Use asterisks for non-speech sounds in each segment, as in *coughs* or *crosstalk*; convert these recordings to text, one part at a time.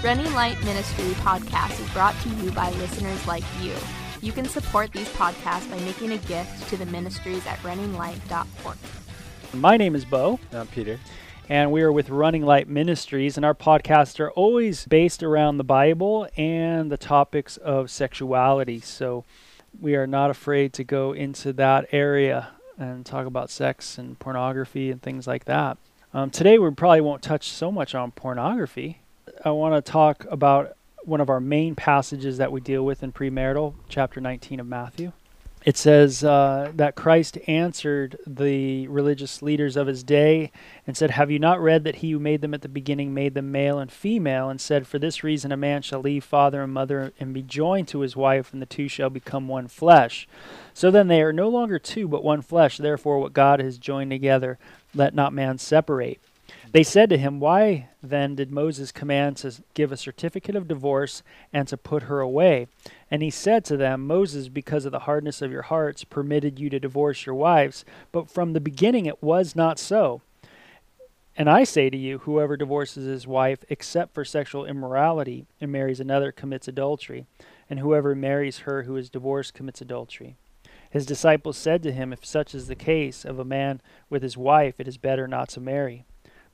Running Light Ministry podcast is brought to you by listeners like you. You can support these podcasts by making a gift to the ministries at runninglight.org. My name is Bo. I'm Peter. And we are with Running Light Ministries, and our podcasts are always based around the Bible and the topics of sexuality. So we are not afraid to go into that area and talk about sex and pornography and things like that. Um, today, we probably won't touch so much on pornography. I want to talk about one of our main passages that we deal with in premarital, chapter 19 of Matthew. It says uh, that Christ answered the religious leaders of his day and said, Have you not read that he who made them at the beginning made them male and female, and said, For this reason a man shall leave father and mother and be joined to his wife, and the two shall become one flesh? So then they are no longer two, but one flesh. Therefore, what God has joined together, let not man separate. They said to him, Why then did Moses command to give a certificate of divorce and to put her away? And he said to them, Moses, because of the hardness of your hearts, permitted you to divorce your wives, but from the beginning it was not so. And I say to you, whoever divorces his wife except for sexual immorality and marries another commits adultery, and whoever marries her who is divorced commits adultery. His disciples said to him, If such is the case of a man with his wife, it is better not to marry.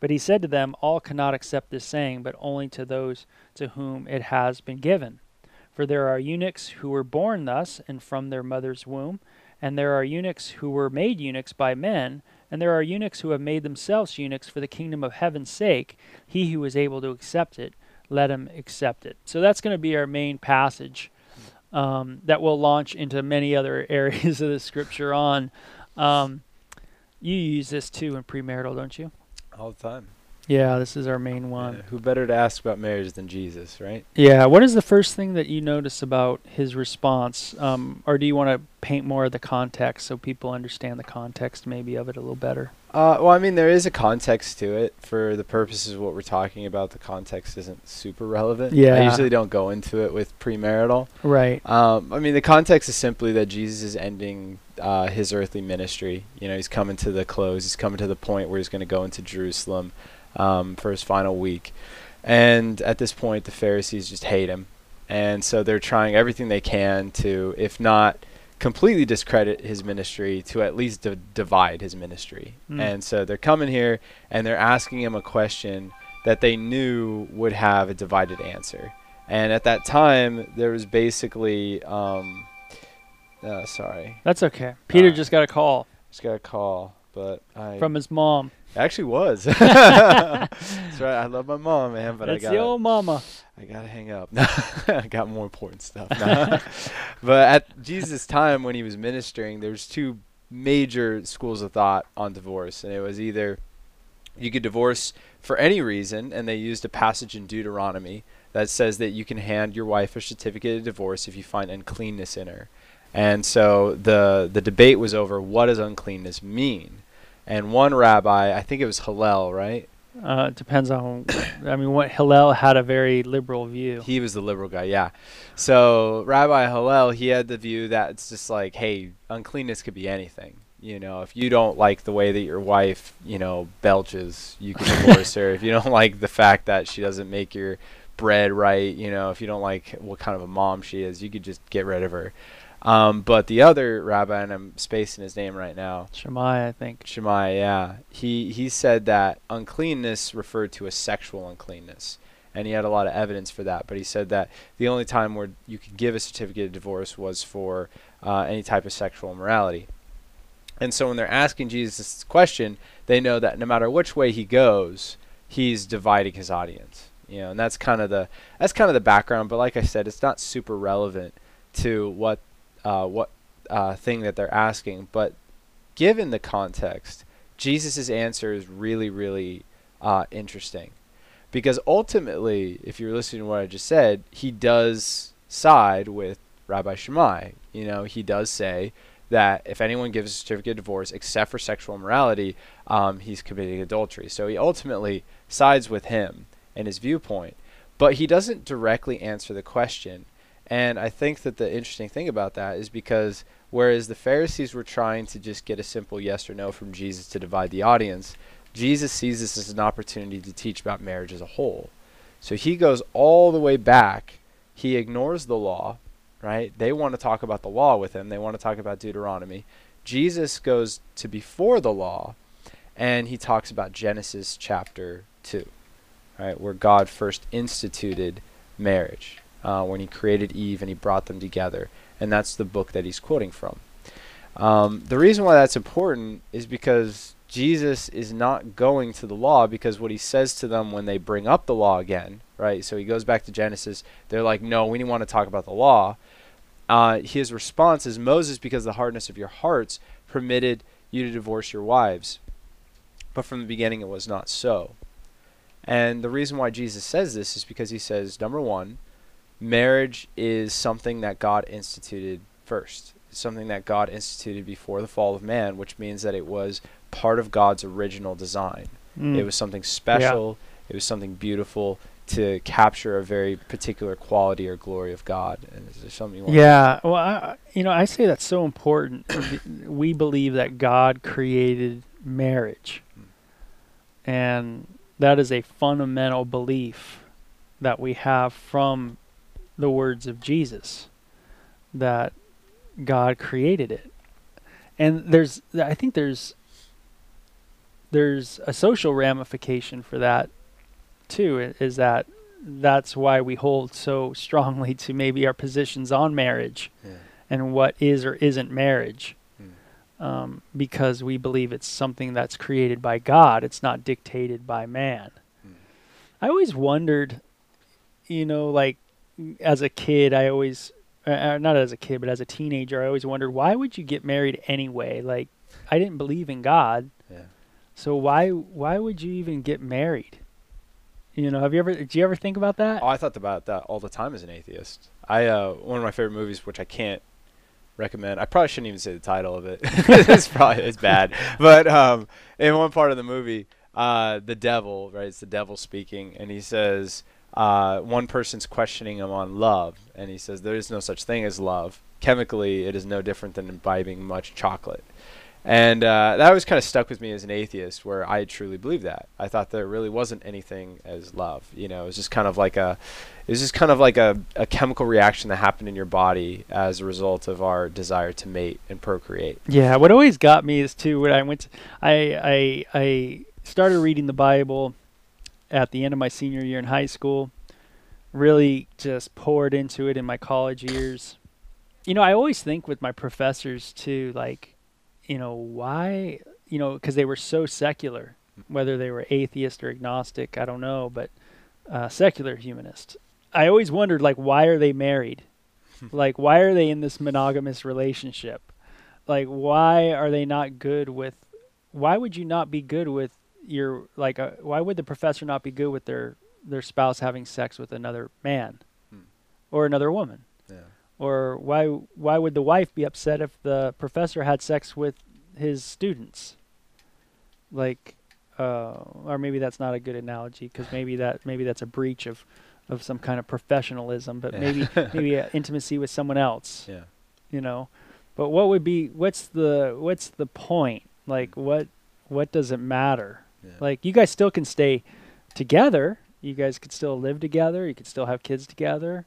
But he said to them, All cannot accept this saying, but only to those to whom it has been given. For there are eunuchs who were born thus, and from their mother's womb, and there are eunuchs who were made eunuchs by men, and there are eunuchs who have made themselves eunuchs for the kingdom of heaven's sake. He who is able to accept it, let him accept it. So that's going to be our main passage um, that will launch into many other *laughs* areas of the scripture on. Um, you use this too in premarital, don't you? All the time. Yeah, this is our main one. Yeah, who better to ask about marriage than Jesus, right? Yeah. What is the first thing that you notice about his response, um, or do you want to paint more of the context so people understand the context maybe of it a little better? Uh, well, I mean, there is a context to it. For the purposes of what we're talking about, the context isn't super relevant. Yeah. I usually don't go into it with premarital. Right. Um, I mean, the context is simply that Jesus is ending uh, his earthly ministry. You know, he's coming to the close. He's coming to the point where he's going to go into Jerusalem um, for his final week. And at this point, the Pharisees just hate him. And so they're trying everything they can to, if not completely discredit his ministry, to at least d- divide his ministry. Mm. And so they're coming here and they're asking him a question that they knew would have a divided answer. And at that time, there was basically, um, uh, sorry. That's okay. Peter uh, just got a call. Just got a call, but I from his mom. Actually, was. *laughs* That's right. I love my mom, man, but That's I got the old mama. I gotta hang up. *laughs* I got more important stuff. *laughs* but at Jesus' time, when he was ministering, there's two major schools of thought on divorce, and it was either you could divorce for any reason, and they used a passage in Deuteronomy that says that you can hand your wife a certificate of divorce if you find uncleanness in her. And so the the debate was over what does uncleanness mean and one rabbi, I think it was Hillel, right? Uh, it depends on. *coughs* I mean, what Hillel had a very liberal view. He was the liberal guy, yeah. So Rabbi Hillel, he had the view that it's just like, hey, uncleanness could be anything. You know, if you don't like the way that your wife, you know, belches, you can *laughs* divorce her. If you don't like the fact that she doesn't make your bread right, you know, if you don't like what kind of a mom she is, you could just get rid of her. Um, but the other rabbi, and I'm spacing his name right now. Shammai, I think. Shammai, yeah. He he said that uncleanness referred to a sexual uncleanness, and he had a lot of evidence for that. But he said that the only time where you could give a certificate of divorce was for uh, any type of sexual immorality. And so when they're asking Jesus this question, they know that no matter which way he goes, he's dividing his audience. You know, and that's kind of the that's kind of the background. But like I said, it's not super relevant to what uh, what uh, thing that they're asking. But given the context, Jesus' answer is really, really uh, interesting. Because ultimately, if you're listening to what I just said, he does side with Rabbi Shammai. You know, he does say that if anyone gives a certificate of divorce except for sexual immorality, um, he's committing adultery. So he ultimately sides with him and his viewpoint. But he doesn't directly answer the question and I think that the interesting thing about that is because whereas the Pharisees were trying to just get a simple yes or no from Jesus to divide the audience, Jesus sees this as an opportunity to teach about marriage as a whole. So he goes all the way back. He ignores the law, right? They want to talk about the law with him. They want to talk about Deuteronomy. Jesus goes to before the law and he talks about Genesis chapter 2, right? Where God first instituted marriage, uh, when he created Eve and he brought them together. And that's the book that he's quoting from. Um, the reason why that's important is because Jesus is not going to the law because what he says to them when they bring up the law again, right? So he goes back to Genesis. They're like, no, we want to talk about the law. Uh, his response is Moses, because the hardness of your hearts, permitted you to divorce your wives. But from the beginning, it was not so. And the reason why Jesus says this is because he says, number one, marriage is something that God instituted first something that God instituted before the fall of man, which means that it was part of God's original design. Mm. It was something special, yeah. it was something beautiful to capture a very particular quality or glory of God. And is there something you want Yeah, well, I, you know, I say that's so important. *coughs* we believe that God created marriage. Mm. And that is a fundamental belief that we have from the words of Jesus that God created it. And there's I think there's there's a social ramification for that too is that that's why we hold so strongly to maybe our positions on marriage yeah. and what is or isn't marriage mm. um, because we believe it's something that's created by God it's not dictated by man mm. I always wondered you know like as a kid I always uh, uh, not as a kid, but as a teenager, I always wondered why would you get married anyway? Like, I didn't believe in God, yeah. so why why would you even get married? You know, have you ever did you ever think about that? Oh, I thought about that all the time as an atheist. I uh, one of my favorite movies, which I can't recommend. I probably shouldn't even say the title of it. *laughs* it's probably it's bad. *laughs* But um, in one part of the movie, uh, the devil, right? It's the devil speaking, and he says, uh, one person's questioning him on love, and he says there is no such thing as love. Chemically, it is no different than imbibing much chocolate. And uh, that was kind of stuck with me as an atheist, where I truly believed that. I thought there really wasn't anything as love. You know, it was just kind of like a, it was just kind of like a, a chemical reaction that happened in your body as a result of our desire to mate and procreate. Yeah, what always got me is too when I went, to, I I I started reading the Bible at the end of my senior year in high school. Really just poured into it in my college years. You know, I always think with my professors too, like, you know, why, you know, because they were so secular, whether they were atheist or agnostic, I don't know, but uh, secular humanist. I always wondered, like, why are they married? *laughs* like, why are they in this monogamous relationship? Like, why are they not good with? Why would you not be good with you're like, uh, why would the professor not be good with their their spouse having sex with another man hmm. or another woman? Yeah. Or why why would the wife be upset if the professor had sex with his students? Like, uh, or maybe that's not a good analogy because maybe that maybe that's a breach of of some kind of professionalism, but yeah. maybe *laughs* maybe intimacy with someone else. Yeah. You know, but what would be what's the what's the point? Like what what does it matter? Yeah. Like you guys still can stay together. You guys could still live together. You could still have kids together.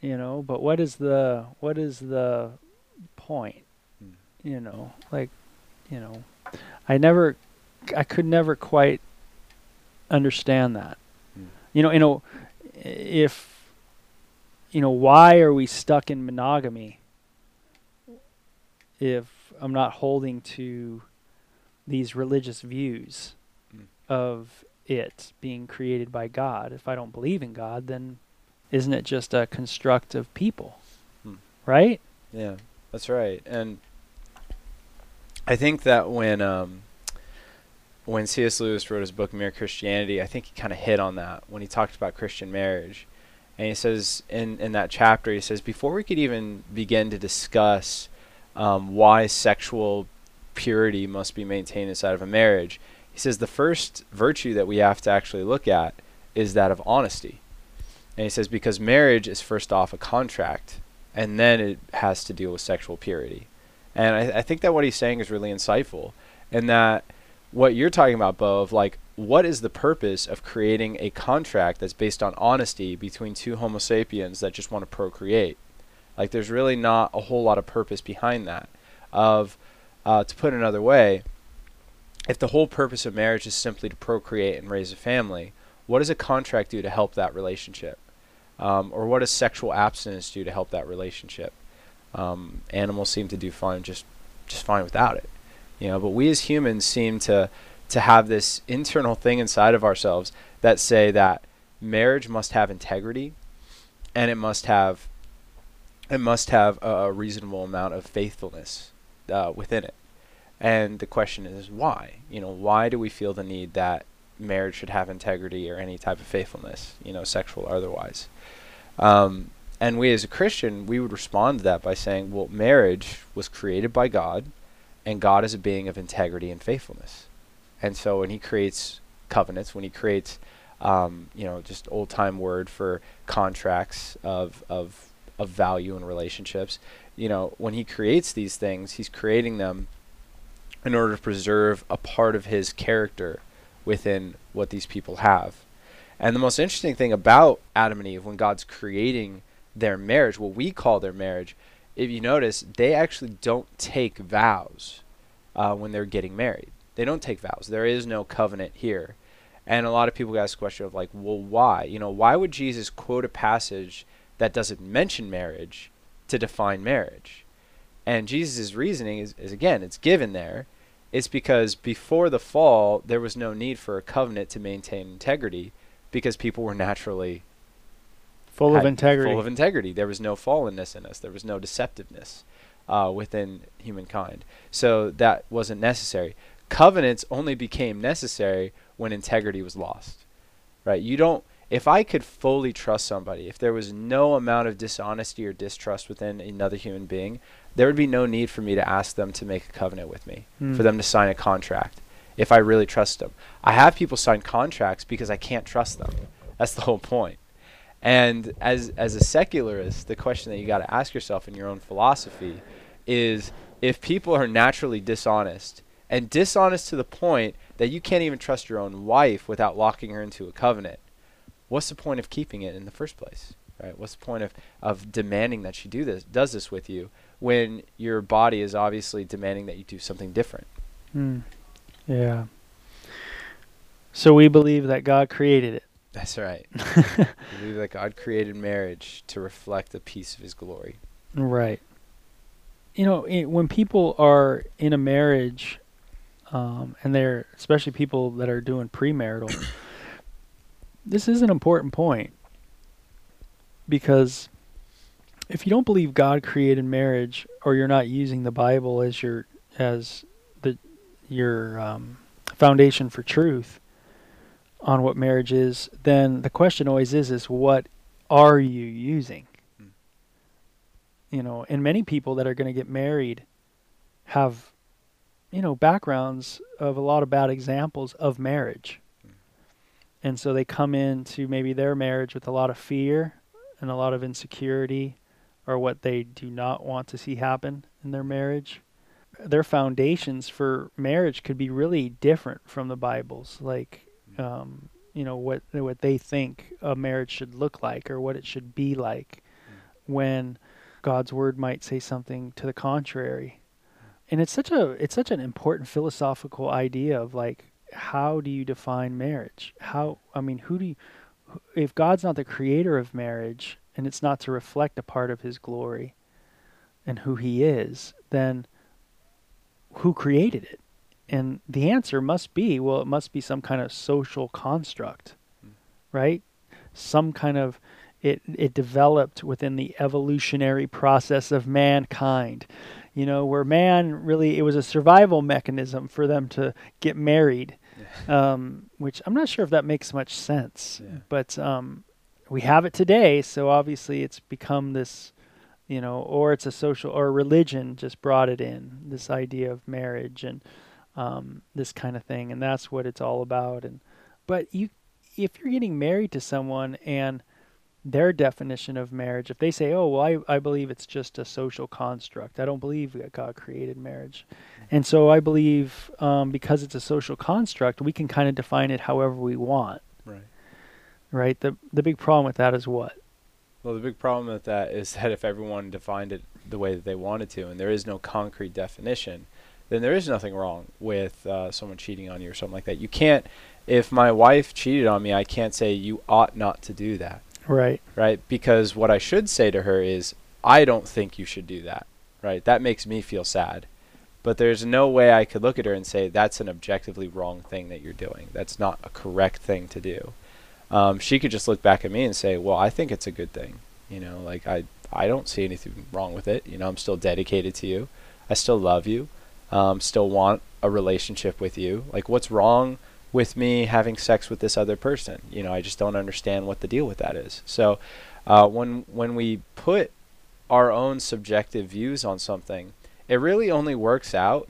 You know, but what is the what is the point? Mm. You know, like, you know, I never, I could never quite understand that. Mm. You know, you know, if, you know, why are we stuck in monogamy? If I'm not holding to these religious views of it being created by God. If I don't believe in God, then isn't it just a construct of people? Hmm. Right? Yeah, that's right. And I think that when um, when C.S. Lewis wrote his book Mere Christianity, I think he kind of hit on that when he talked about Christian marriage. And he says in in that chapter, he says before we could even begin to discuss um, why sexual purity must be maintained inside of a marriage, he says the first virtue that we have to actually look at is that of honesty. And he says because marriage is first off a contract, and then it has to deal with sexual purity. And I, I think that what he's saying is really insightful, and that what you're talking about, Bo, of like, what is the purpose of creating a contract that's based on honesty between two Homo sapiens that just want to procreate? Like, there's really not a whole lot of purpose behind that. Of, uh, to put another way, if the whole purpose of marriage is simply to procreate and raise a family, what does a contract do to help that relationship? Um, or what does sexual abstinence do to help that relationship? Um, animals seem to do fine just just fine without it, you know. But we as humans seem to to have this internal thing inside of ourselves that say that marriage must have integrity, and it must have it must have a, reasonable amount of faithfulness uh, within it. And the question is why? You know, why do we feel the need that marriage should have integrity or any type of faithfulness, you know, sexual or otherwise? Um, and we as a Christian, we would respond to that by saying, well, marriage was created by God, and God is a being of integrity and faithfulness. And so when he creates covenants, when he creates, um, you know, just old time word for contracts of, of, of value and relationships, you know, when he creates these things, he's creating them in order to preserve a part of his character within what these people have. And the most interesting thing about Adam and Eve, when God's creating their marriage, what we call their marriage, if you notice, they actually don't take vows uh, when they're getting married. They don't take vows. There is no covenant here. And a lot of people ask the question of like, well, why? You know, why would Jesus quote a passage that doesn't mention marriage to define marriage? And Jesus' reasoning is, is again, it's given there. It's because before the fall, there was no need for a covenant to maintain integrity because people were naturally full of integrity. Full of integrity. There was no fallenness in us. There was no deceptiveness uh, within humankind. So that wasn't necessary. Covenants only became necessary when integrity was lost. Right? You don't. If I could fully trust somebody, if there was no amount of dishonesty or distrust within another human being, there would be no need for me to ask them to make a covenant with me, mm. for them to sign a contract, if I really trust them. I have people sign contracts because I can't trust them. That's the whole point. And as as a secularist, the question that you got to ask yourself in your own philosophy is if people are naturally dishonest and dishonest to the point that you can't even trust your own wife without locking her into a covenant, what's the point of keeping it in the first place? Right? What's the point of, of demanding that she do this does this with you when your body is obviously demanding that you do something different? Hmm. Yeah. So we believe that God created it. *laughs* That's right. *laughs* we believe that God created marriage to reflect a piece of His glory. Right. You know, it, when people are in a marriage, um, and they're especially people that are doing premarital, this is an important point because if you don't believe God created marriage, or you're not using the Bible as your as the your um, foundation for truth, on what marriage is, then the question always is is what are you using? Mm. You know, and many people that are going to get married have you know backgrounds of a lot of bad examples of marriage. And so they come into maybe their marriage with a lot of fear and a lot of insecurity or what they do not want to see happen in their marriage. Their foundations for marriage could be really different from the Bible's. Like um, you know what what they think a marriage should look like or what it should be like mm. when God's word might say something to the contrary. And it's such a it's such an important philosophical idea of like how do you define marriage? How I mean who do you if God's not the creator of marriage and it's not to reflect a part of his glory and who he is, then who created it? And the answer must be well, it must be some kind of social construct, mm. right? Some kind of it it developed within the evolutionary process of mankind. You know, where man really it was a survival mechanism for them to get married. Um, which I'm not sure if that makes much sense. Yeah. But um, we have it today, so obviously it's become this you know, or it's a social or religion just brought it in, this idea of marriage and um, this kind of thing, and that's what it's all about. And but you, if you're getting married to someone and their definition of marriage. If they say, "Oh, well, I I believe it's just a social construct. I don't believe that God created marriage," and so I believe um, because it's a social construct, we can kind of define it however we want. Right. Right. the The big problem with that is what. Well, the big problem with that is that if everyone defined it the way that they wanted to, and there is no concrete definition, then there is nothing wrong with uh, someone cheating on you or something like that. You can't. If my wife cheated on me, I can't say you ought not to do that Right. right? Because what I should say to her is, I don't think you should do that, right? That makes me feel sad. But there's no way I could look at her and say, that's an objectively wrong thing that you're doing. That's not a correct thing to do. Um, she could just look back at me and say, well, I think it's a good thing. You know, like I, I don't see anything wrong with it. You know, I'm still dedicated to you. I still love you. Um, still want a relationship with you. Like, what's wrong with me having sex with this other person. You know, I just don't understand what the deal with that is. So, uh, when when we put our own subjective views on something, it really only works out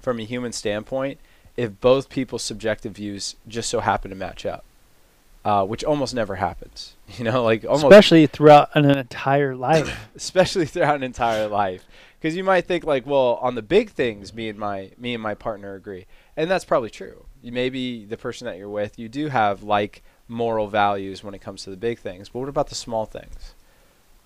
from a human standpoint if both people's subjective views just so happen to match up, uh, which almost never happens. *laughs* You know, like almost Especially throughout an entire life. *coughs* especially throughout an entire life because you might think like well on the big things me and my me and my partner agree and that's probably true maybe the person that you're with you do have like moral values when it comes to the big things but what about the small things?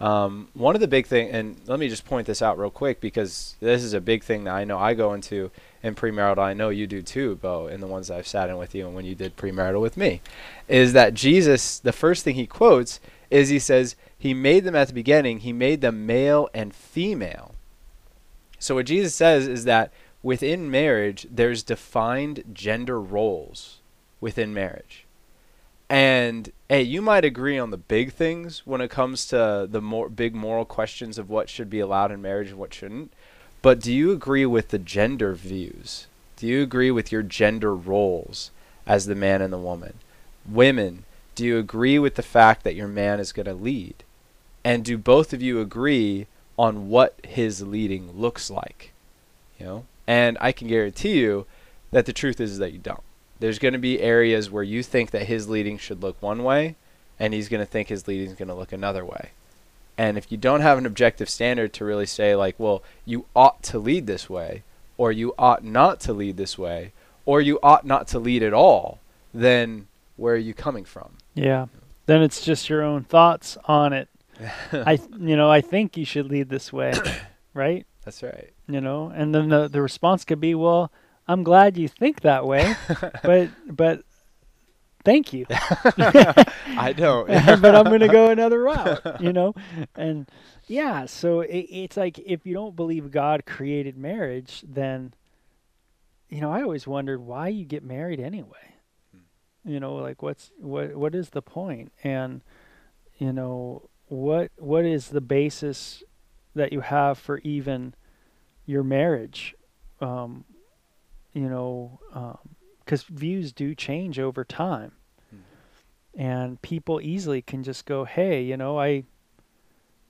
Um, one of the big thing and let me just point this out real quick because this is a big thing that i know i go into in premarital i know you do too bo in the ones that i've sat in with you and when you did premarital with me is that jesus the first thing he quotes is he says he made them at the beginning. He made them male and female. So what jesus says is that within marriage there's defined gender roles within marriage. And hey you might agree on the big things when it comes to the more big moral questions of what should be allowed in marriage and what shouldn't but do you agree with the gender views? Do you agree with your gender roles as the man and the woman? Women do you agree with the fact that your man is going to lead? And do both of you agree on what his leading looks like? You know and i can guarantee you that the truth is that you don't there's going to be areas where you think that his leading should look one way and he's going to think his leading is going to look another way and if you don't have an objective standard to really say like well you ought to lead this way or you ought not to lead this way or you ought not to lead at all then where are you coming from yeah. Then it's just your own thoughts on it. *laughs* I you know, I think you should lead this way, *coughs* right? that's right You know, and then the the response could be, "Well, I'm glad you think that way, *laughs* but but thank you." *laughs* i don't *laughs* but I'm going to go another route, you know? And yeah, so it, it's like if you don't believe God created marriage, then, you know, I always wondered why you get married anyway. You know, like what's what what is the? And you know, what what is the basis that you have for even your marriage? Um, you know, um, because views do change over time. Hmm. And people easily can just go hey you know i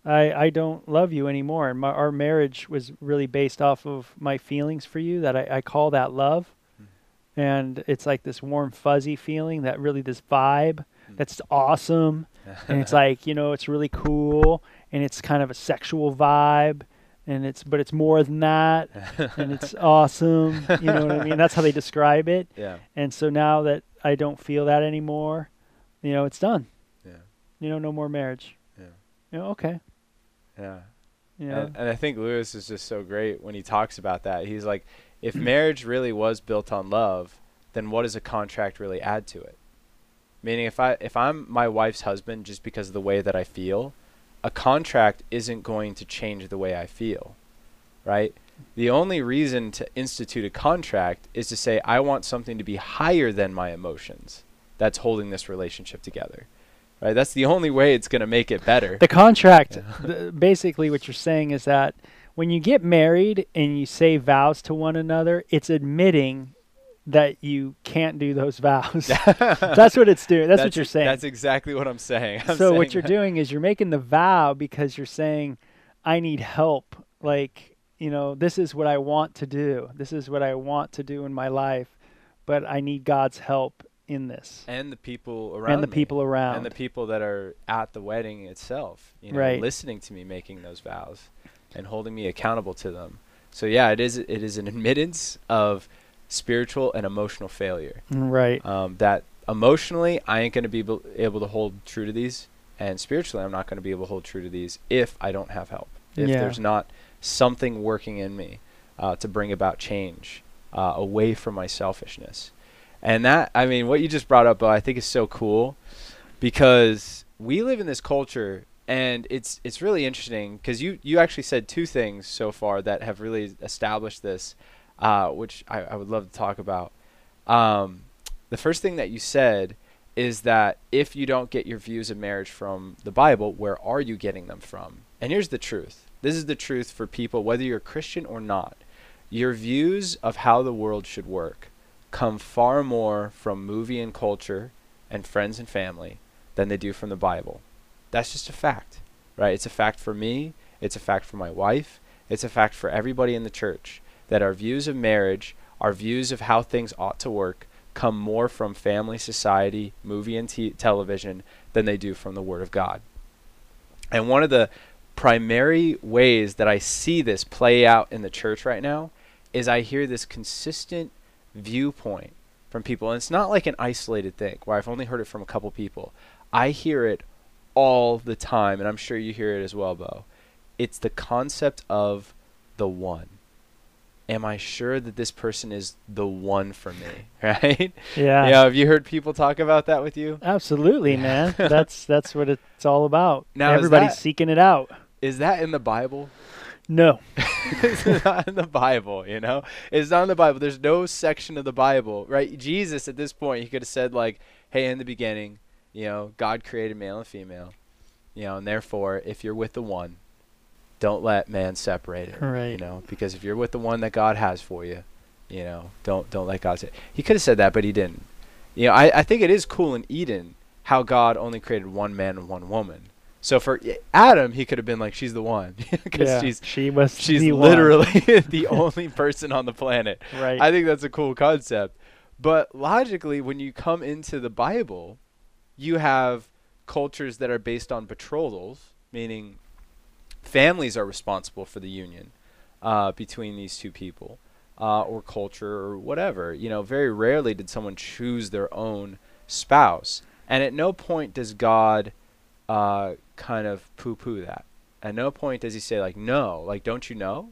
i i don't love you anymore. And my, our marriage was really based off of my feelings for you that i, I call that love. Hmm. And it's like this warm fuzzy feeling that really this vibe hmm. that's awesome. And it's *laughs* like you know it's really cool. And it's kind of a sexual vibe and it's but it's more than that and it's *laughs* awesome you know what i mean that's how they describe it yeah and so now that I don't feel that anymore, you know, it's done. Yeah. You know, no more marriage. Yeah. You know, okay. yeah yeah And, and I think Lewis is just so great when he talks about that. He's like, if *clears throat* marriage really was built on love, then what does a contract really add to it? Meaning, if I if I'm my wife's husband just because of the way that I feel, a contract isn't going to change the way I feel, right? The only reason to institute a contract is to say I want something to be higher than my emotions that's holding this relationship together. Right? That's the only way it's going to make it better. the contract, the, basically, what you're saying is that when you get married and you say vows to one another, it's admitting that you can't do those *laughs* vows. *laughs* that's what it's doing. That's, what you're saying. That's exactly what I'm saying. I'm so what you're that- doing is you're making the vow because you're saying, I need help. Like, you know, this is what I want to do. This is what I want to do in my life, but I need God's help in this and the people around and the me, people around. and the people that are at the wedding itself you know Right. listening to me making those vows and holding me accountable to them so yeah it is it is an admittance of spiritual and emotional failure right. um, that emotionally I ain't going to be able- able to hold true to these, and spiritually I'm not going to be able to hold true to these if I don't have help. If Yeah. there's not something working in me uh, to bring about change uh, away from my selfishness. And that, I mean, what you just brought up, Bo, I think is so cool because we live in this culture and it's it's really interesting because you you actually said two things so far that have really established this, uh, which I, I would love to talk about. Um, the first thing that you said is that if you don't get your views of marriage from the Bible, where are you getting them from? And here's the truth. This is the truth for people, whether you're Christian or not. Your views of how the world should work come far more from movie and culture and friends and family than they do from the Bible. That's just a fact, right? It's a fact for me, it's a fact for my wife, it's a fact for everybody in the church that our views of marriage, our views of how things ought to work, come more from family, society, movie, and t- television than they do from the Word of God. And one of the primary ways that I see this play out in the church right now is I hear this consistent viewpoint from people. And it's not like an isolated thing where I've only heard it from a couple people. I hear it all the time, and I'm sure you hear it as well, Bo. It's the concept of the one. Am I sure that this person is the one for me? *laughs* Right? Yeah. Yeah. Have you heard people talk about that with you? Absolutely, man. *laughs* that's that's what it's all about. Now, Everybody's that- seeking it out. Is that in the Bible? No. *laughs* it's not in the Bible, you know? It's not in the Bible. There's no section of the Bible, right? Jesus, at this point, he could have said, like, hey, in the beginning, you know, God created male and female, you know, and therefore, if you're with the one, don't let man separate it, you know, because if you're with the one that God has for you, you know, don't don't let God say. He could have said that, but he didn't. You know, I, I think it is cool in Eden how God only created one man and one woman. So for Adam, he could have been like, she's the one, *laughs* because yeah. she's she was she's the literally *laughs* *laughs* the only person on the planet. right. I think that's a cool concept. But logically, when you come into the Bible, you have cultures that are based on betrothals, meaning families are responsible for the union uh, between these two people, uh, or culture, or whatever. You know, very rarely did someone choose their own spouse. And at no point does God uh, kind of poo poo that. At no point does he say, like, no, like, don't you know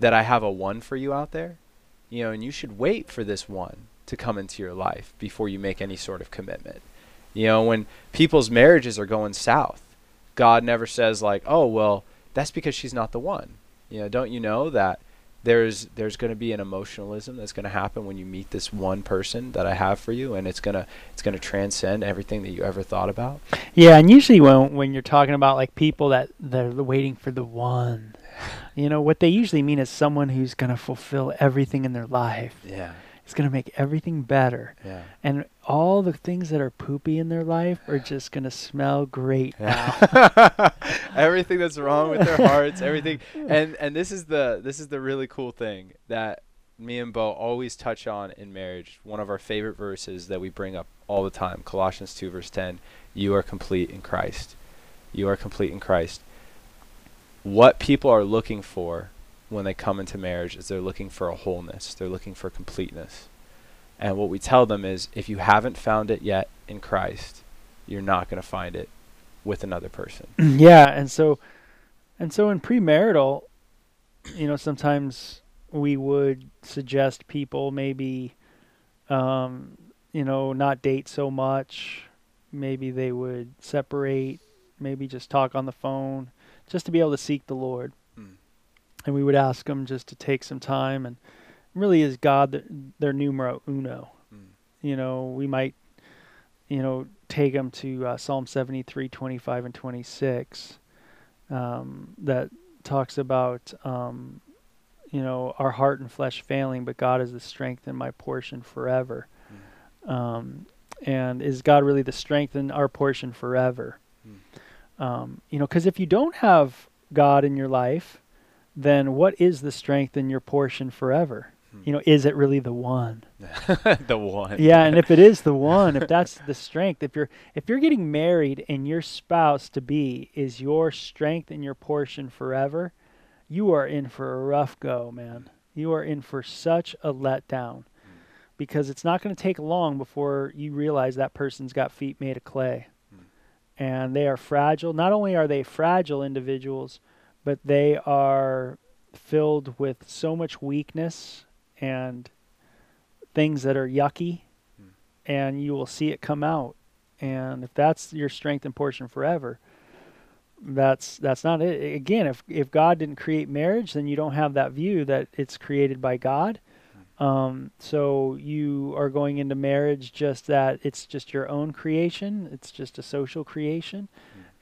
that I have a one for you out there? You know, and you should wait for this one to come into your life before you make any sort of commitment. You know, when people's marriages are going south, God never says like, "Oh, well, that's because she's not the one." You know, don't you know that there's there's going to be an emotionalism that's going to happen when you meet this one person that I have for you and it's going to it's to transcend everything that you ever thought about. Yeah, and usually when when you're talking about like people that they're waiting for the one, you know, what they usually mean is someone who's going to fulfill everything in their life. Yeah. It's going to make everything better. Yeah. And all the things that are poopy in their life are *sighs* just going to smell great now. Yeah. *laughs* everything that's wrong with their hearts, everything. *laughs* And and this is the this is the really cool thing that me and Bo always touch on in marriage. One of our favorite verses that we bring up all the time, Colossians 2 verse 10, you are complete in Christ. You are complete in Christ. What people are looking for when they come into marriage is they're looking for a wholeness. They're looking for completeness. And what we tell them is if you haven't found it yet in Christ, you're not going to find it with another person. *clears throat* yeah, and so and so in premarital, you know, sometimes we would suggest people maybe um, you know, not date so much. Maybe they would separate, maybe just talk on the phone, just to be able to seek the Lord. Mm. And we would ask them just to take some time and really is God their, their numero uno. Mm. You know, we might you know, take them to uh, Psalm 73, 25, and 26, um, that talks about, um, you know, our heart and flesh failing, but God is the strength and my portion forever. Um, and is God really the strength and our portion forever? Um, you know, because if you don't have God in your life, then what is the strength in your portion forever? Hmm. you know, is it really the one? *laughs* the one. yeah, and if it is the *laughs* one, if that's the strength, if you're if you're getting married and your spouse to be is your strength and your portion forever, you are in for a rough go, man. You are in for such a letdown hmm. because it's not going to take long before you realize that person's got feet made of clay. Hmm. And they are fragile. Not only are they fragile individuals, but they are filled with so much weakness and things that are yucky, Hmm. and you will see it come out. And if that's your strength and portion forever, that's that's not it. Again, if if God didn't create marriage, then you don't have that view that it's created by God. Um, so you are going into marriage just that it's just your own creation. It's just a social creation,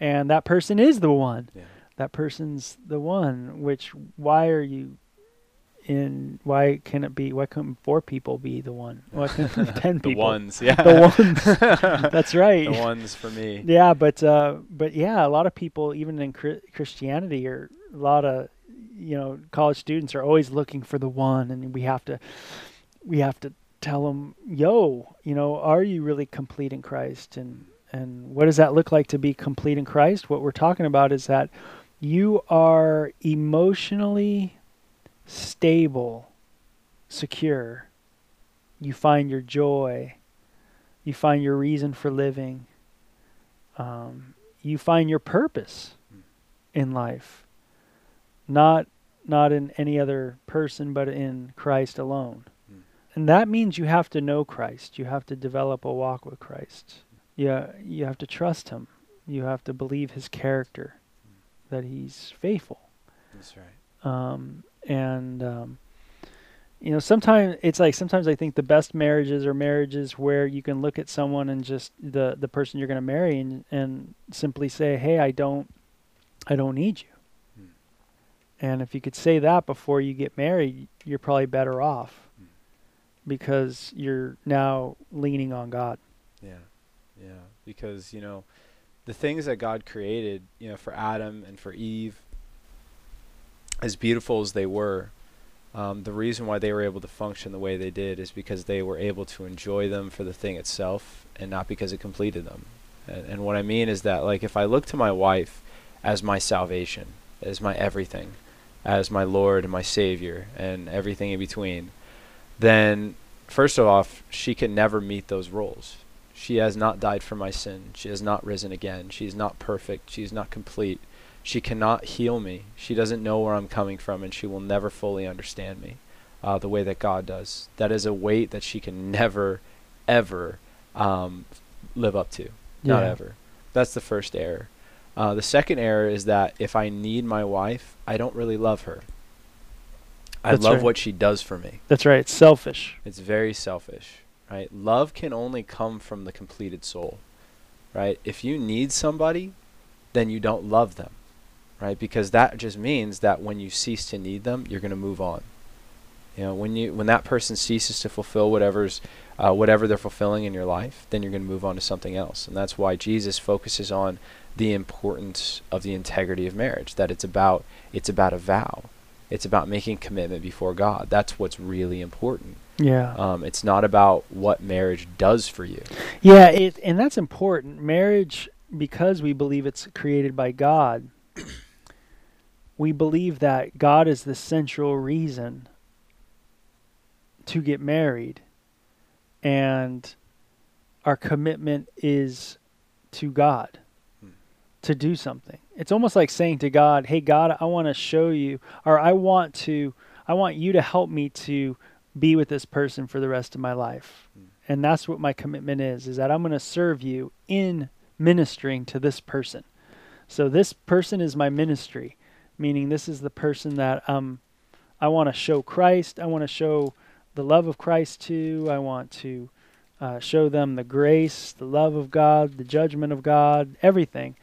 and that person is the one Yeah. That person's the one which why are you in why can it be why couldn't four people be the one *laughs* why couldn't ten The people ones. Yeah. *laughs* the ones *laughs* that's right the ones for me. yeah but uh but yeah a lot of people even in christianity or a lot of you know college students are always looking for the one and we have to we have to tell them yo you know are you really complete in christ and and what does that look like to be complete in christ what we're talking about is that you are emotionally stable secure. You find your joy. You find your reason for living. Um, you find your purpose in life. Not not in any other person but in christ alone. Mm. and that means you have to know christ. You have to develop a walk with christ. Yeah you have to trust him. You have to believe his character that he's faithful That's right. um, and um, you know sometimes it's like sometimes i think the best marriages are marriages where you can look at someone and just the the person you're going to marry and and simply say hey i don't i don't need you Hmm. and if you could say that before you get married you're probably better off Hmm. because you're now leaning on god Yeah. Yeah. Because, you know, the things that God created, you know, for Adam and for Eve, as beautiful as they were, um, the reason why they were able to function the way they did is because they were able to enjoy them for the thing itself and not because it completed them. And, and what I mean is that, like, if I look to my wife as my salvation, as my everything, as my Lord and my Savior, and everything in between, then first of all, she can never meet those roles. She has not died for my sin. She has not risen again. She is not perfect. She is not complete. She cannot heal me. She doesn't know where I'm coming from, and she will never fully understand me uh, the way that God does. That is a weight that she can never, ever um, live up to. Not ever. That's the first error. Uh, the second error is that if I need my wife, I don't really love her. I That's love right. what she does for me. that's right it's selfish It's very selfish, right? Love can only come from the completed soul, right? If you need somebody, then you don't love them, right? Because that just means that when you cease to need them, you're going to move on. You know, when you when that person ceases to fulfill whatever's uh, whatever they're fulfilling in your life, then you're going to move on to something else, and that's why Jesus focuses on the importance of the integrity of marriage. That it's about it's about a vow, it's about making commitment before God. That's what's really important. Yeah Um, it's not about what marriage does for you. Yeah, it, and that's important. Marriage, because we believe it's created by God, we believe that God is the central reason to get married, and our commitment is to God Hmm. to do something. It's almost like saying to God, "Hey God, I want to show you or I want to I want you to help me to be with this person for the rest of my life." Hmm. And that's what my commitment is is that I'm going to serve you in ministering to this person. So this person is my ministry, meaning this is the person that um I want to show Christ, I want to show the love of Christ to, I want to uh, show them the grace, the love of God, the judgment of God, everything.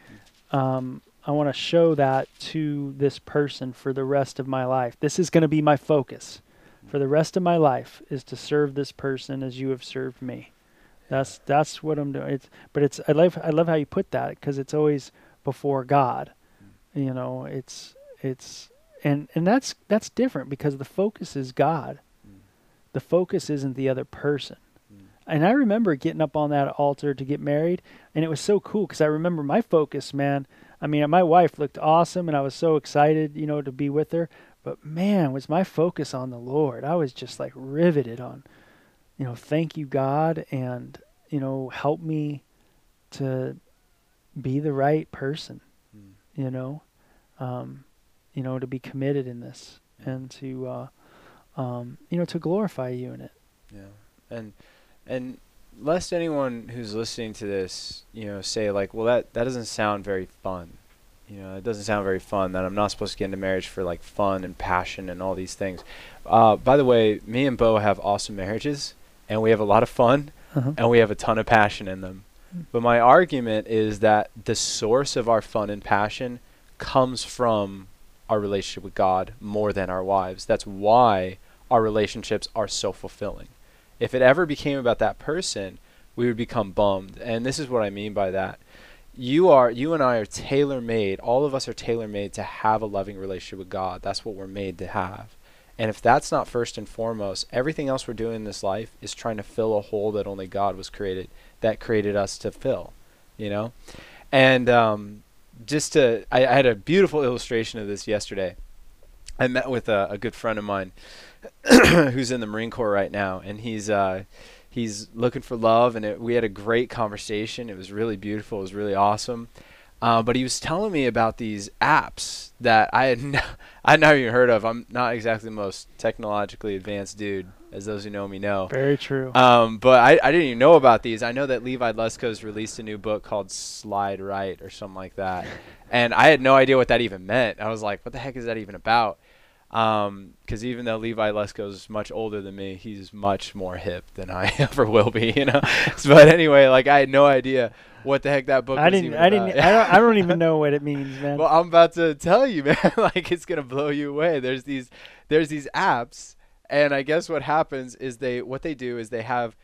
Um, I want to show that to this person for the rest of my life. This is going to be my focus for the rest of my life is to serve this person as you have served me. That's that's what I'm doing. It's but it's I love I love how you put that because it's always before God. You know, it's it's and and that's that's different because the focus is God. the focus isn't the other person. Mm. And I remember getting up on that altar to get married, and it was so cool because I remember my focus, man. I mean, my wife looked awesome, and I was so excited, you know, to be with her. But man, was my focus on the Lord. I was just like riveted on, you know, thank you, God, and, you know, help me to be the right person, Mm. you know, um, you know, to be committed in this and to, uh, um, you know, to glorify you in it. Yeah, and and lest anyone who's listening to this, you know, say like, well, that that doesn't sound very fun. You know, it doesn't sound very fun. That I'm not supposed to get into marriage for like fun and passion and all these things. Uh, by the way, me and Bo have awesome marriages, and we have a lot of fun, Uh-huh. and we have a ton of passion in them. But my argument is that the source of our fun and passion comes from our relationship with God more than our wives. That's why our relationships are so fulfilling. If it ever became about that person, we would become bummed. And this is what I mean by that. You are you and I are tailor made. All of us are tailor made to have a loving relationship with God. That's what we're made to have. And if that's not first and foremost, everything else we're doing in this life is trying to fill a hole that only God was created that created us to fill, you know? And um, just to, I, I had a beautiful illustration of this yesterday. I met with a, a good friend of mine *clears throat* who's in the Marine Corps right now, and he's uh, he's looking for love, and it, we had a great conversation. It was really beautiful. It was really awesome. Uh, but he was telling me about these apps that I had n- I had never even heard of. I'm not exactly the most technologically advanced dude, as those who know me know. Very true. Um, but I, I didn't even know about these. I know that Levi Lusko's released a new book called Slide Right or something like that. *laughs* And I had no idea what that even meant. I was like, what the heck is that even about? Um, because even though Levi Lusko is much older than me, he's much more hip than I *laughs* ever will be, you know? *laughs* but anyway, like, I had no idea what the heck that book I didn't. even I didn't. I don't. I don't even *laughs* know what it means, man. Well, I'm about to tell you, man. like it's gonna blow you away. There's these, there's these apps, and I guess what happens is they, what they do is they have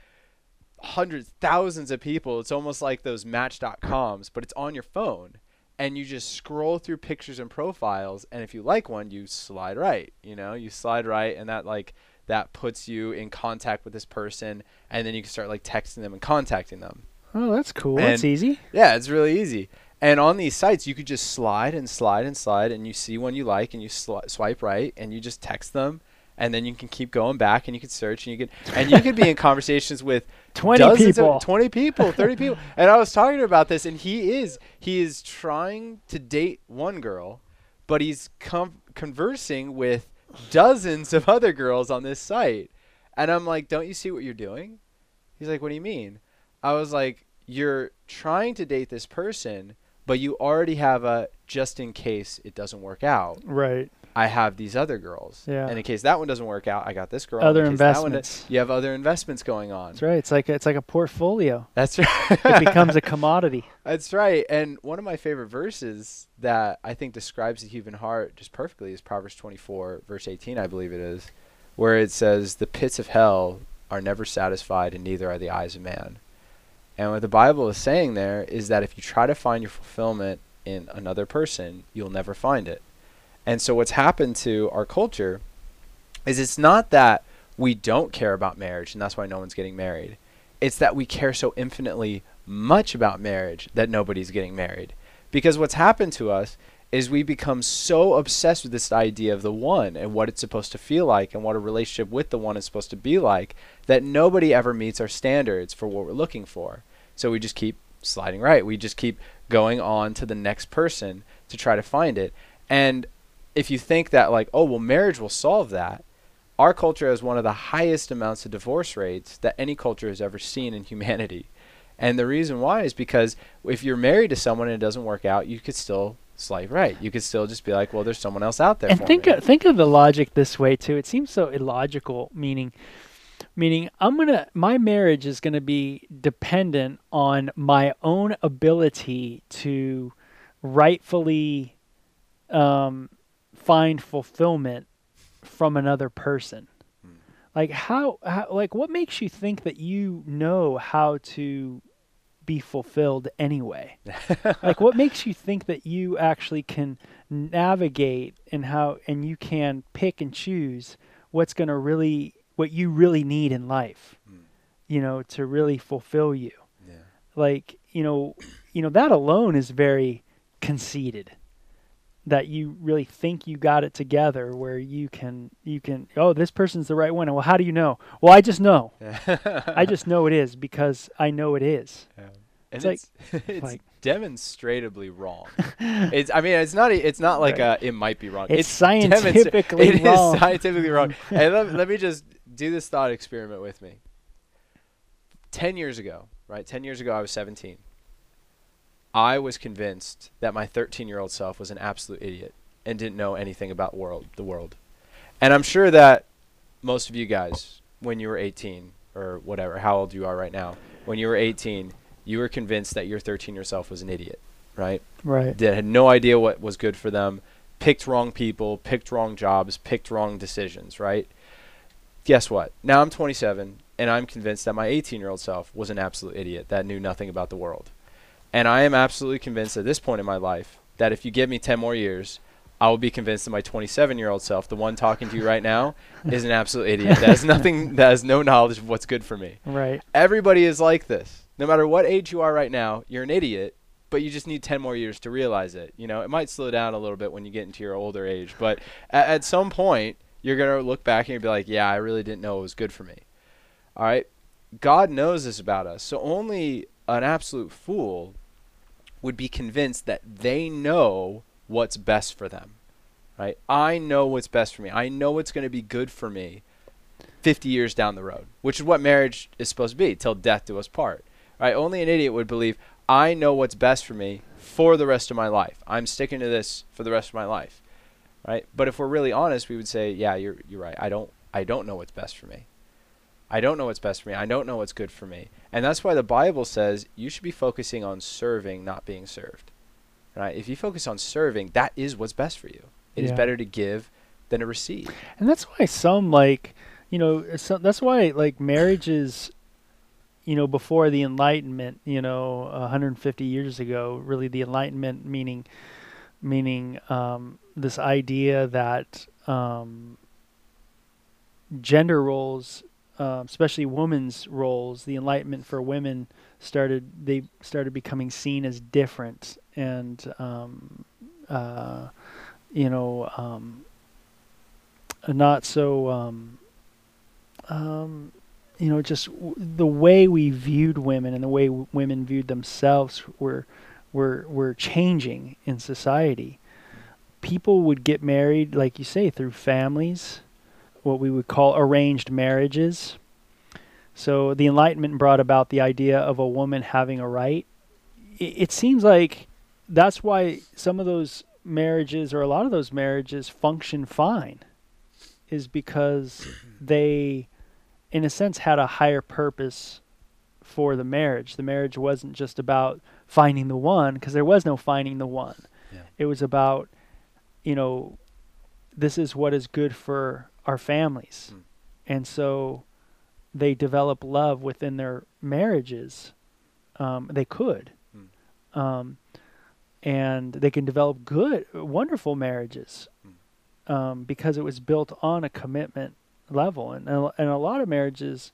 hundreds, thousands of people. It's almost like those Match.coms, but it's on your phone, and you just scroll through pictures and profiles, and if you like one, you slide right. You know, you slide right, and that like that puts you in contact with this person, and then you can start like texting them and contacting them. oh, that's cool. That's easy. Yeah, it's really easy. And on these sites, you could just slide and slide and slide, and you see one you like, and you sli- swipe right, and you just text them, and then you can keep going back, and you can search, and you can, and you could be in *laughs* conversations with Twenty people. of, twenty people, thirty people. *laughs* And I was talking about this, and he is, he is trying to date one girl, but he's com- conversing with dozens of other girls on this site, and I'm like, don't you see what you're doing? He's like, what do you mean? I was like, you're trying to date this person, but you already have a just in case it doesn't work out. right. I have these other girls. Yeah. And in case that one doesn't work out, I got this girl. Other in case that one investments. you have other investments going on. That's right. It's like it's like a portfolio. That's right. It becomes a commodity. *laughs* That's right. And one of my favorite verses that I think describes the human heart just perfectly is Proverbs 24, verse 18, I believe it is, where it says, The pits of hell are never satisfied, and neither are the eyes of man. And what the Bible is saying there is that if you try to find your fulfillment in another person, you'll never find it. And so what's happened to our culture is it's not that we don't care about marriage and that's why no one's getting married. It's that we care so infinitely much about marriage that nobody's getting married. Because what's happened to us is we become so obsessed with this idea of the one and what it's supposed to feel like and what a relationship with the one is supposed to be like that nobody ever meets our standards for what we're looking for. So we just keep sliding right. We just keep going on to the next person to try to find it. And if you think that like, oh, well marriage will solve that, our culture has one of the highest amounts of divorce rates that any culture has ever seen in humanity. And the reason why is because if you're married to someone and it doesn't work out, you could still slight right. You could still just be like, well, there's someone else out there. and for think me. of, think of the logic this way too. It seems so illogical. Meaning, meaning I'm gonna my marriage is gonna be dependent on my own ability to rightfully um, find fulfillment from another person. Like how, how like what makes you think that you know how to be fulfilled anyway? *laughs* like what makes you think that you actually can navigate and how and you can pick and choose what's going to really what you really need in life, Mm. you know, to really fulfill you. Yeah. Like, you know, you know that alone is very conceited. That you really think you got it together where you can you can oh this person's the right one. Well, how do you know? Well, I just know. I just know it is because I know it is. Yeah. And It's like- it's, *laughs* it's like- demonstrably wrong. *laughs* it's I mean it's not e- it's not like Right. uh it might be wrong. It's demonstra- scientifically It is wrong. *laughs* scientifically wrong. and let, let me just do this thought experiment with me. 10 years ago, right? 10 years ago I was 17. I was convinced that my 13-year-old self was an absolute idiot and didn't know anything about world the world. And I'm sure that most of you guys when you were 18 or whatever, how old you are right now, when you were 18, you were convinced that your 13 year old self was an idiot, right? Right. That had no idea what was good for them, picked wrong people, picked wrong jobs, picked wrong decisions, right? Guess what? Now I'm 27 and I'm convinced that my 18 year old self was an absolute idiot that knew nothing about the world. And I am absolutely convinced at this point in my life that if you give me 10 more years, I will be convinced that my 27 year old self, the one talking to you right now, is an absolute idiot. That has *laughs* nothing, that has no knowledge of what's good for me. Right. Everybody is like this. No matter what age you are right now, you're an idiot, but you just need 10 more years to realize it. You know, it might slow down a little bit when you get into your older age, but at, at some point, you're going to look back and you'll be like, yeah, I really didn't know it was good for me. All right? God knows this about us. So only an absolute fool would be convinced that they know what's best for them. Right? I know what's best for me. I know what's going to be good for me 50 years down the road, which is what marriage is supposed to be, till death do us part. Right? Only an idiot would believe I know what's best for me for the rest of my life. I'm sticking to this for the rest of my life. Right? But if we're really honest, we would say, yeah, you're you're right. I don't I don't know what's best for me. I don't know what's best for me. I don't know what's good for me. And that's why the Bible says you should be focusing on serving, not being served. Right? If you focus on serving, that is what's best for you. It is Yeah. better to give than to receive. And that's why some like, you know, some, that's why like marriages, you know, before the Enlightenment, you know, 150 years ago, really the Enlightenment meaning, meaning um, this idea that um, gender roles, um, especially women's roles, the Enlightenment for women started they started becoming seen as different and um, uh, you know um, not so um, um, you know just w- the way we viewed women and the way w- women viewed themselves were were were changing in society. People would get married, like you say, through families, what we would call arranged marriages. So the Enlightenment brought about the idea of a woman having a right. It, it seems like that's why some of those marriages, or a lot of those marriages, function fine, is because they, in a sense, had a higher purpose for the marriage. The marriage wasn't just about finding the one, because there was no finding the one. Yeah. It was about, you know, this is what is good for our families. Mm. And so they develop love within their marriages. Um, they could. Mm. Um, and they can develop good, wonderful marriages um, because it was built on a commitment level. And, and a- and a lot of marriages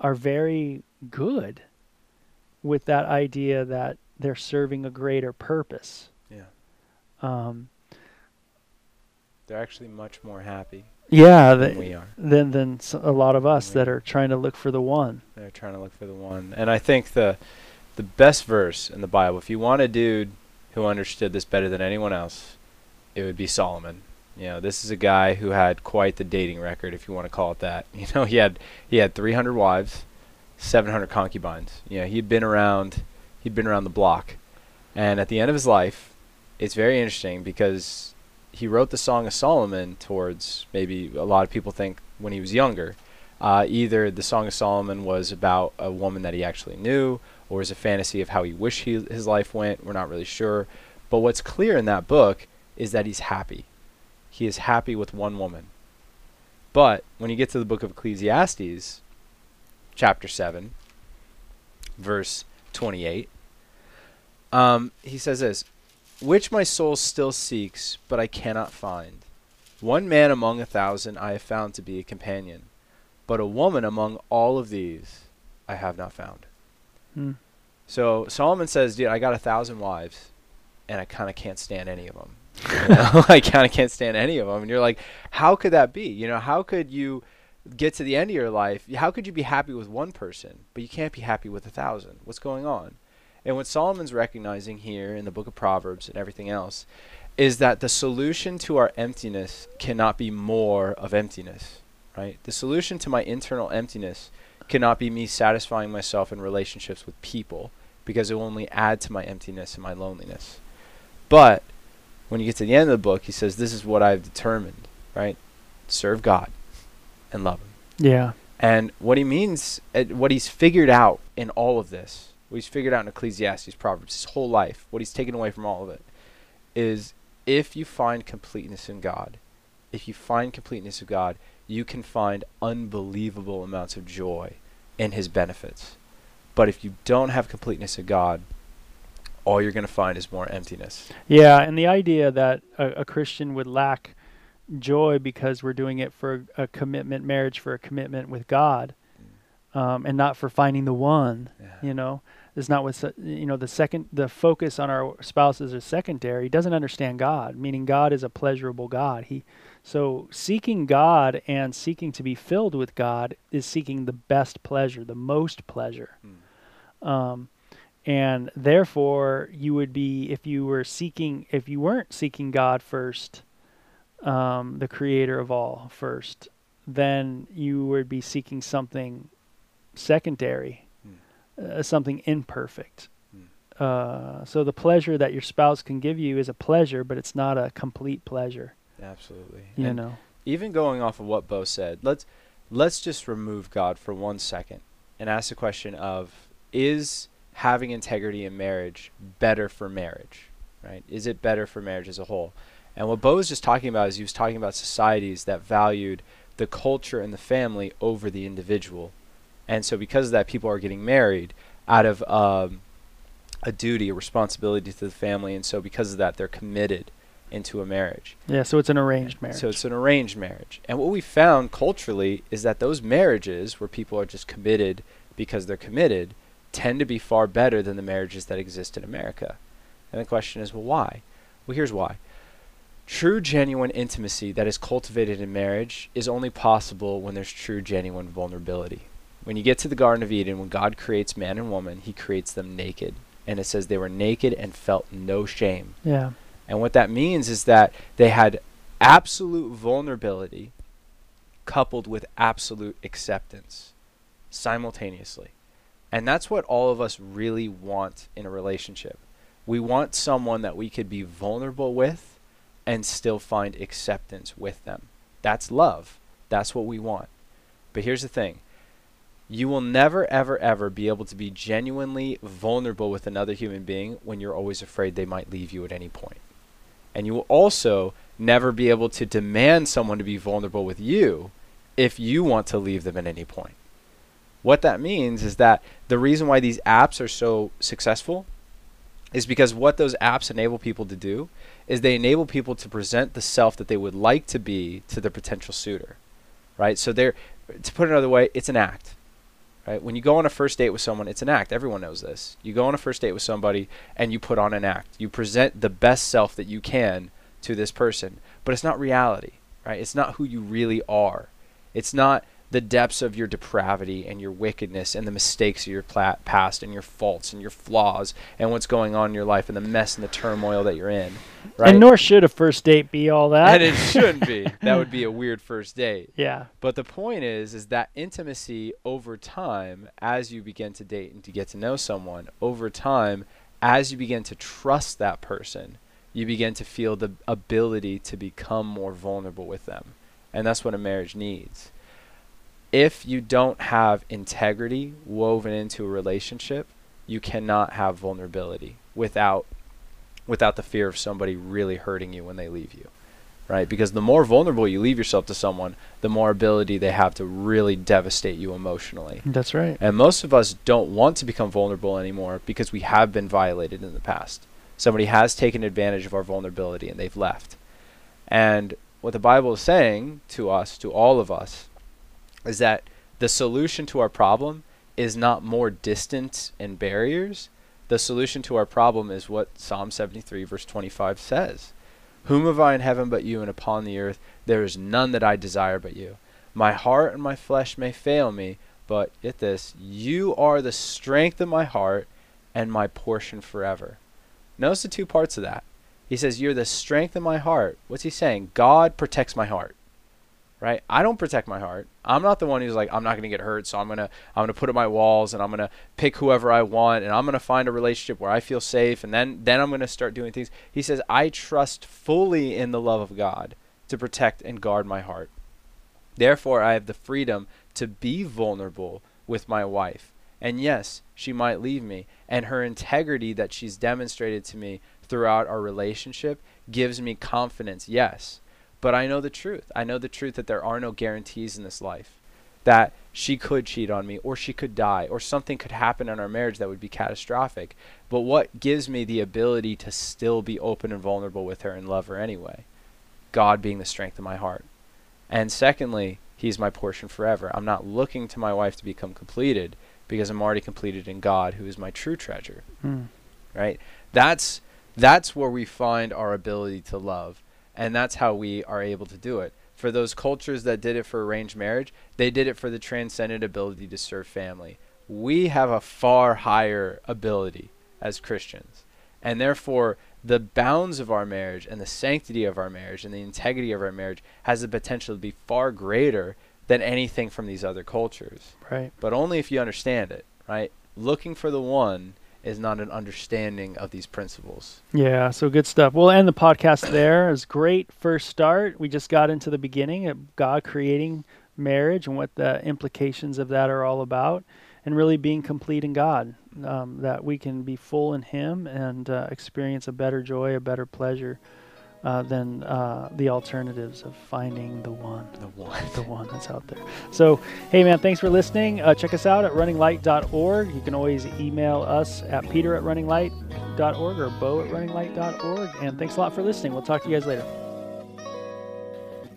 are very good with that idea that they're serving a greater purpose. Yeah. Um, They're actually much more happy yeah, than we are. than than a lot of us that are. are trying to look for the one. They're trying to look for the one. And I think the the best verse in the Bible, if you want a dude who understood this better than anyone else, it would be Solomon. You know, this is a guy who had quite the dating record, if you want to call it that. *laughs* You know, he had he had 300 wives, 700 concubines. You know, he'd been around, he'd been around the block, and at the end of his life, it's very interesting because he wrote the Song of Solomon towards maybe a lot of people think when he was younger. Uh, either the Song of Solomon was about a woman that he actually knew, or is a fantasy of how he wished he, his life went. We're not really sure. But what's clear in that book is that he's happy. He is happy with one woman. But when you get to the book of Ecclesiastes, chapter 7, verse 28, um, he says this Which my soul still seeks, but I cannot find. One man among a thousand I have found to be a companion. but a woman among all of these I have not found. Hmm. So Solomon says, dude, I got a thousand wives, and I kind of can't stand any of them. *laughs* You know? *laughs* I kind of can't stand any of them. And you're like, how could that be? You know, how could you get to the end of your life? How could you be happy with one person, but you can't be happy with a thousand? What's going on? And what Solomon's recognizing here in the book of Proverbs and everything else is that the solution to our emptiness cannot be more of emptiness, right? The solution to my internal emptiness cannot be me satisfying myself in relationships with people because it will only add to my emptiness and my loneliness. But when you get to the end of the book, he says, This is what I've determined, right? Serve God and love Him. Yeah. And what he means, what he's figured out in all of this, what he's figured out in Ecclesiastes, Proverbs, his whole life, what he's taken away from all of it, is if you find completeness in God, if you find completeness of God, you can find unbelievable amounts of joy in his benefits. But if you don't have completeness of God, all you're going to find is more emptiness. Yeah, and the idea that a, a Christian would lack joy because we're doing it for a commitment marriage for a commitment with God, um, and not for finding the one. Yeah. You know, is not what you know. The second, the focus on our spouses is secondary. He doesn't understand God, meaning God is a pleasurable God. He, so seeking God and seeking to be filled with God is seeking the best pleasure, the most pleasure. Hmm. Um, and therefore you would be if you were seeking if you weren't seeking god first um, the creator of all first then you would be seeking something secondary uh, something imperfect Hmm. uh, so the pleasure that your spouse can give you is a pleasure but it's not a complete pleasure Absolutely. you And know even going off of what Bo said, let's let's just remove God for one second and ask the question of is having integrity in marriage better for marriage? Right? Is it better for marriage as a whole? And what Bo was just talking about is he was talking about societies that valued the culture and the family over the individual. And so because of that people are getting married out of um, a duty, a responsibility to the family, and so because of that they're committed into a marriage. yeah so it's an arranged marriage So it's an arranged marriage. And what we found culturally is that those marriages where people are just committed because they're committed tend to be far better than the marriages that exist in America. And the question is, well, why? Well, here's why. True, genuine intimacy that is cultivated in marriage is only possible when there's true, genuine vulnerability. When you get to the Garden of Eden, when God creates man and woman, he creates them naked. And it says they were naked and felt no shame. yeah And what that means is that they had absolute vulnerability coupled with absolute acceptance simultaneously. And that's what all of us really want in a relationship. We want someone that we could be vulnerable with and still find acceptance with them. That's love. That's what we want. But here's the thing you will never, ever, ever be able to be genuinely vulnerable with another human being when you're always afraid they might leave you at any point. And you will also never be able to demand someone to be vulnerable with you if you want to leave them at any point. What that means is that the reason why these apps are so successful is because what those apps enable people to do is they enable people to present the self that they would like to be to their potential suitor. Right? So they're to put it another way, it's an act. Right? When you go on a first date with someone, it's an act. Everyone knows this. You go on a first date with somebody and you put on an act. You present the best self that you can to this person, but it's not reality, right? It's not who you really are. It's not the depths of your depravity and your wickedness and the mistakes of your past and your faults and your flaws and what's going on in your life and the mess and the turmoil that you're in, right? and nor should a first date be all that and it shouldn't be. *laughs* That would be a weird first date. yeah But the point is, is that intimacy over time, as you begin to date and to get to know someone, over time, as you begin to trust that person, you begin to feel the ability to become more vulnerable with them. And that's what a marriage needs. If you don't have integrity woven into a relationship, you cannot have vulnerability without without the fear of somebody really hurting you when they leave you right? Because the more vulnerable you leave yourself to someone, the more ability they have to really devastate you emotionally. that's right And most of us don't want to become vulnerable anymore because we have been violated in the past. Somebody has taken advantage of our vulnerability and they've left. And what the Bible is saying to us, to all of us, is that The solution to our problem is not more distance and barriers. The solution to our problem is what Psalm 73, verse 25 says Whom have I in heaven but you, and upon the earth there is none that I desire but you. My heart and my flesh may fail me, but get this, you are the strength of my heart and my portion forever. Notice the two parts of that. He says, You're the strength of my heart. What's he saying? God protects my heart. Right? I don't protect my heart. I'm not the one who's like, I'm not gonna get hurt, so I'm gonna I'm gonna put up my walls and I'm gonna pick whoever I want and I'm gonna find a relationship where I feel safe and then then I'm gonna start doing things. He says, I trust fully in the love of God to protect and guard my heart. Therefore I have the freedom to be vulnerable with my wife. And yes, she might leave me. And her integrity that she's demonstrated to me throughout our relationship gives me confidence, yes. But I know the truth. I know the truth that there are no guarantees in this life. That she could cheat on me, or she could die, or something could happen in our marriage that would be catastrophic. But what gives me the ability to still be open and vulnerable with her and love her anyway? God being the strength of my heart. And secondly, He's my portion forever. I'm not looking to my wife to become completed because I'm already completed in God, who is my true treasure. Mm. Right? That's that's where we find our ability to love, and that's how we are able to do it. For those cultures that did it for arranged marriage, they did it for the transcendent ability to serve family. We have a far higher ability as Christians. And therefore, the bounds of our marriage and the sanctity of our marriage and the integrity of our marriage has the potential to be far greater than anything from these other cultures. Right. But only if you understand it, right? Looking for the one is not an understanding of these principles. Yeah, so good stuff. We'll end the podcast there. It was great first start. We just got into the beginning of God creating marriage and what the implications of that are all about, and really being complete in God um, that we can be full in Him and uh, experience a better joy, a better pleasure uh, than uh, the alternatives of finding the one. The one. *laughs* The one that's out there. So, hey man, thanks for listening. Uh, check us out at runninglight.org. You can always email us at peter at runninglight.org or bo at runninglight.org. And thanks a lot for listening. We'll talk to you guys later.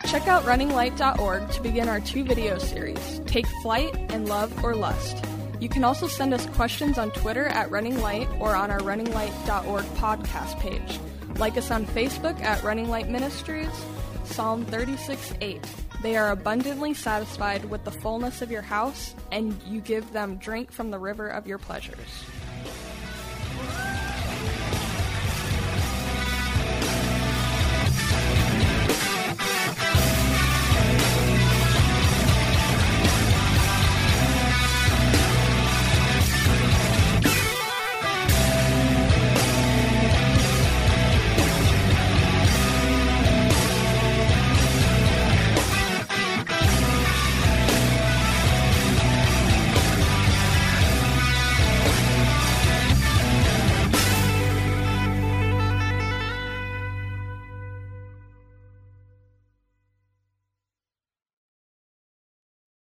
Check out runninglight.org to begin our two video series, Take Flight and Love or Lust. You can also send us questions on Twitter at Running Light or on our runninglight.org podcast page. Like us on Facebook at Running Light Ministries, Psalm 36 8. They are abundantly satisfied with the fullness of your house, and you give them drink from the river of your pleasures.